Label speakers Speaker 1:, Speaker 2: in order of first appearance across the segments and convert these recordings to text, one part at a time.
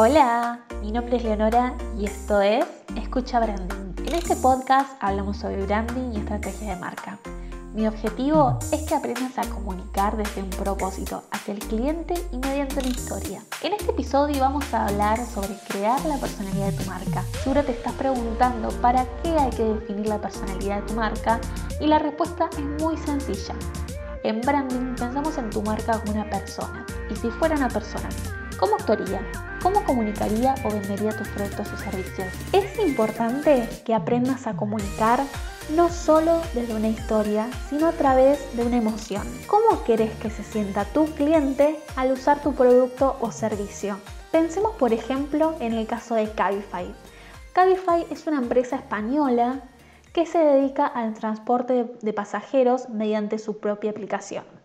Speaker 1: Hola, mi nombre es Leonora y esto es Escucha Branding. En este podcast hablamos sobre branding y estrategia de marca. Mi objetivo es que aprendas a comunicar desde un propósito hacia el cliente y mediante una historia. En este episodio vamos a hablar sobre crear la personalidad de tu marca. Seguro te estás preguntando para qué hay que definir la personalidad de tu marca y la respuesta es muy sencilla. En branding pensamos en tu marca como una persona y si fuera una persona, ¿cómo actuaría? ¿Cómo comunicaría o vendería tus productos o servicios? Es importante que aprendas a comunicar no solo desde una historia, sino a través de una emoción. ¿Cómo querés que se sienta tu cliente al usar tu producto o servicio? Pensemos por ejemplo en el caso de Cabify. Cabify es una empresa española que se dedica al transporte de pasajeros mediante su propia aplicación.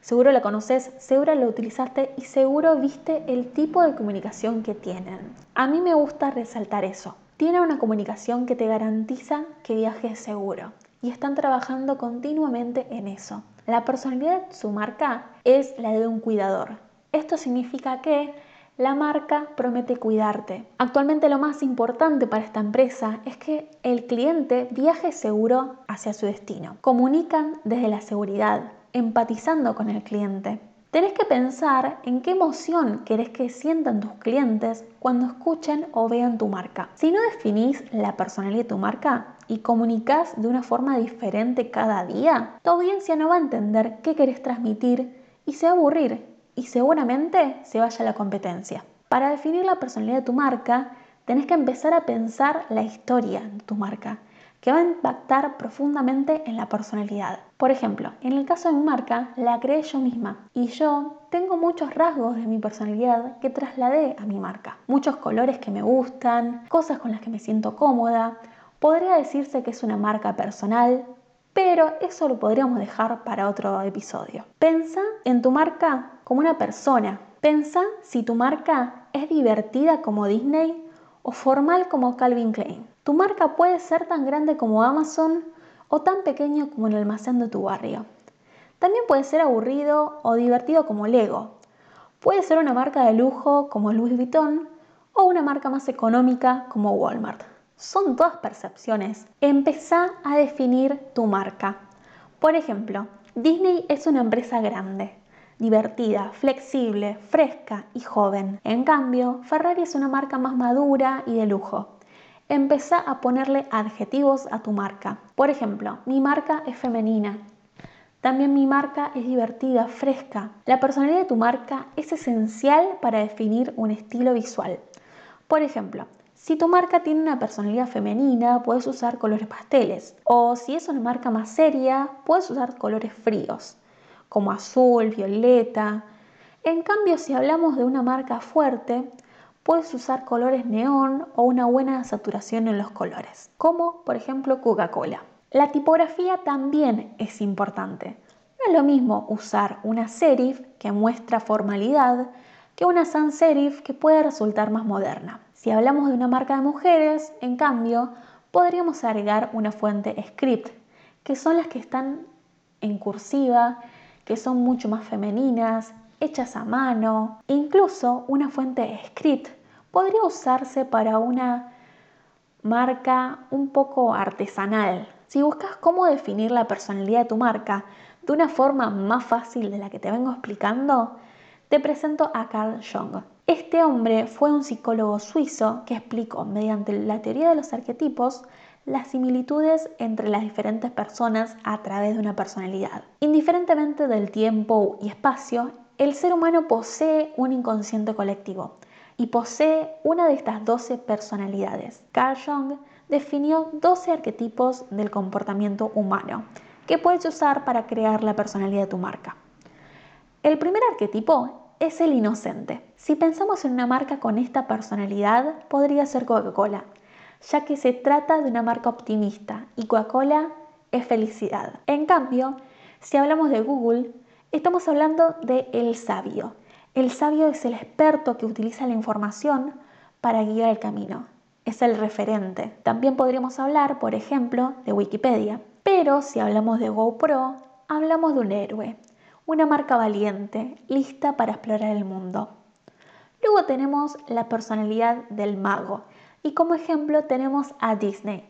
Speaker 1: Seguro la conoces, seguro la utilizaste y seguro viste el tipo de comunicación que tienen. A mí me gusta resaltar eso. Tiene una comunicación que te garantiza que viajes seguro y están trabajando continuamente en eso. La personalidad su marca es la de un cuidador. Esto significa que la marca promete cuidarte. Actualmente lo más importante para esta empresa es que el cliente viaje seguro hacia su destino. Comunican desde la seguridad, empatizando con el cliente. Tenés que pensar en qué emoción querés que sientan tus clientes cuando escuchen o vean tu marca. Si no definís la personalidad de tu marca y comunicas de una forma diferente cada día, tu audiencia no va a entender qué querés transmitir y se va a aburrir y seguramente se vaya a la competencia. Para definir la personalidad de tu marca, tenés que empezar a pensar la historia de tu marca que va a impactar profundamente en la personalidad. Por ejemplo, en el caso de mi marca, la creé yo misma y yo tengo muchos rasgos de mi personalidad que trasladé a mi marca. Muchos colores que me gustan, cosas con las que me siento cómoda. Podría decirse que es una marca personal, pero eso lo podríamos dejar para otro episodio. Pensa en tu marca como una persona. Pensa si tu marca es divertida como Disney o formal como Calvin Klein. Tu marca puede ser tan grande como Amazon o tan pequeño como el almacén de tu barrio. También puede ser aburrido o divertido como Lego. Puede ser una marca de lujo como Louis Vuitton o una marca más económica como Walmart. Son todas percepciones. Empezá a definir tu marca. Por ejemplo, Disney es una empresa grande, divertida, flexible, fresca y joven. En cambio, Ferrari es una marca más madura y de lujo. Empezá a ponerle adjetivos a tu marca. Por ejemplo, mi marca es femenina. También mi marca es divertida, fresca. La personalidad de tu marca es esencial para definir un estilo visual. Por ejemplo, si tu marca tiene una personalidad femenina, puedes usar colores pasteles. O si es una marca más seria, puedes usar colores fríos, como azul, violeta. En cambio, si hablamos de una marca fuerte, puedes usar colores neón o una buena saturación en los colores, como por ejemplo Coca-Cola. La tipografía también es importante. No es lo mismo usar una serif que muestra formalidad que una sans serif que puede resultar más moderna. Si hablamos de una marca de mujeres, en cambio, podríamos agregar una fuente script, que son las que están en cursiva, que son mucho más femeninas, hechas a mano, incluso una fuente script podría usarse para una marca un poco artesanal. Si buscas cómo definir la personalidad de tu marca de una forma más fácil de la que te vengo explicando, te presento a Carl Jung. Este hombre fue un psicólogo suizo que explicó mediante la teoría de los arquetipos las similitudes entre las diferentes personas a través de una personalidad. Indiferentemente del tiempo y espacio, el ser humano posee un inconsciente colectivo y posee una de estas 12 personalidades. Carl Jung definió 12 arquetipos del comportamiento humano que puedes usar para crear la personalidad de tu marca. El primer arquetipo es el inocente. Si pensamos en una marca con esta personalidad, podría ser Coca-Cola, ya que se trata de una marca optimista y Coca-Cola es felicidad. En cambio, si hablamos de Google, estamos hablando de el sabio, el sabio es el experto que utiliza la información para guiar el camino. Es el referente. También podríamos hablar, por ejemplo, de Wikipedia. Pero si hablamos de GoPro, hablamos de un héroe, una marca valiente, lista para explorar el mundo. Luego tenemos la personalidad del mago. Y como ejemplo tenemos a Disney,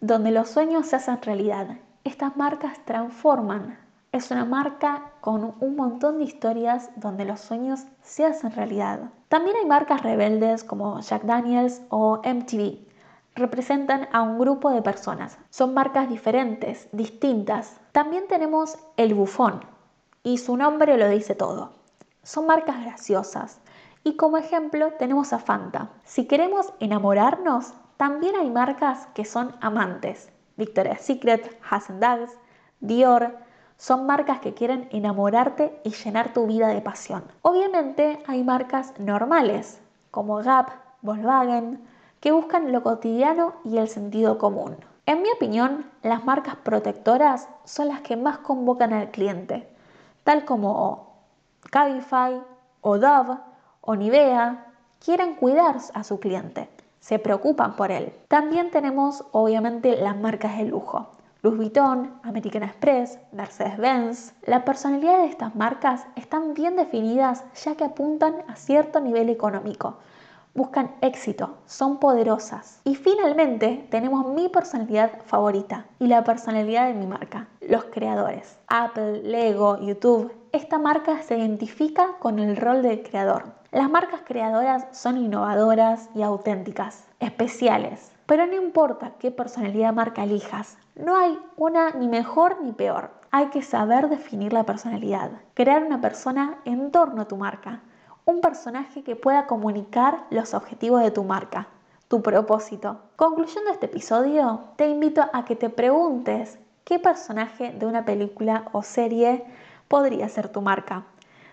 Speaker 1: donde los sueños se hacen realidad. Estas marcas transforman. Es una marca con un montón de historias donde los sueños se hacen realidad. También hay marcas rebeldes como Jack Daniels o MTV. Representan a un grupo de personas. Son marcas diferentes, distintas. También tenemos el bufón, y su nombre lo dice todo. Son marcas graciosas. Y como ejemplo tenemos a Fanta. Si queremos enamorarnos, también hay marcas que son amantes. Victoria's Secret, Dags, Dior, son marcas que quieren enamorarte y llenar tu vida de pasión. Obviamente hay marcas normales, como Gap, Volkswagen, que buscan lo cotidiano y el sentido común. En mi opinión, las marcas protectoras son las que más convocan al cliente, tal como Cabify o Dove o Nivea, quieren cuidar a su cliente, se preocupan por él. También tenemos obviamente las marcas de lujo. Louis Vuitton, American Express, Mercedes-Benz. La personalidad de estas marcas están bien definidas ya que apuntan a cierto nivel económico. Buscan éxito, son poderosas. Y finalmente tenemos mi personalidad favorita y la personalidad de mi marca, los creadores. Apple, Lego, YouTube. Esta marca se identifica con el rol del creador. Las marcas creadoras son innovadoras y auténticas, especiales. Pero no importa qué personalidad marca elijas, no hay una ni mejor ni peor. Hay que saber definir la personalidad, crear una persona en torno a tu marca, un personaje que pueda comunicar los objetivos de tu marca, tu propósito. Concluyendo este episodio, te invito a que te preguntes qué personaje de una película o serie podría ser tu marca.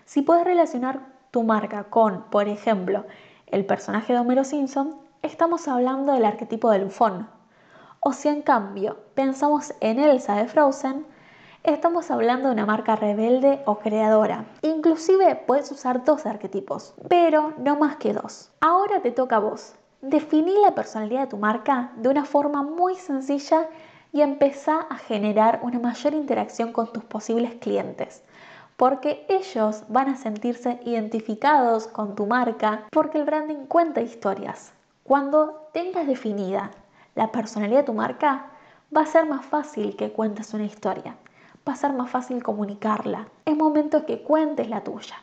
Speaker 1: Si puedes relacionar tu marca con, por ejemplo, el personaje de Homero Simpson, estamos hablando del arquetipo del bufón. O si en cambio pensamos en Elsa de Frozen, estamos hablando de una marca rebelde o creadora. Inclusive puedes usar dos arquetipos, pero no más que dos. Ahora te toca a vos. Definí la personalidad de tu marca de una forma muy sencilla y empezá a generar una mayor interacción con tus posibles clientes porque ellos van a sentirse identificados con tu marca, porque el branding cuenta historias. Cuando tengas definida la personalidad de tu marca, va a ser más fácil que cuentes una historia, va a ser más fácil comunicarla. Es momento que cuentes la tuya.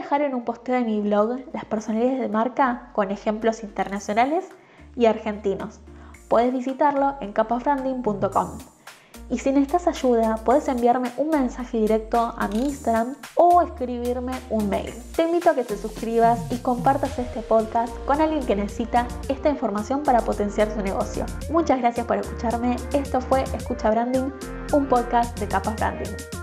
Speaker 1: Dejar en un posteo de mi blog las personalidades de marca con ejemplos internacionales y argentinos. Puedes visitarlo en capafranding.com. Y si necesitas ayuda, puedes enviarme un mensaje directo a mi Instagram o escribirme un mail. Te invito a que te suscribas y compartas este podcast con alguien que necesita esta información para potenciar su negocio. Muchas gracias por escucharme. Esto fue Escucha Branding, un podcast de Capas Branding.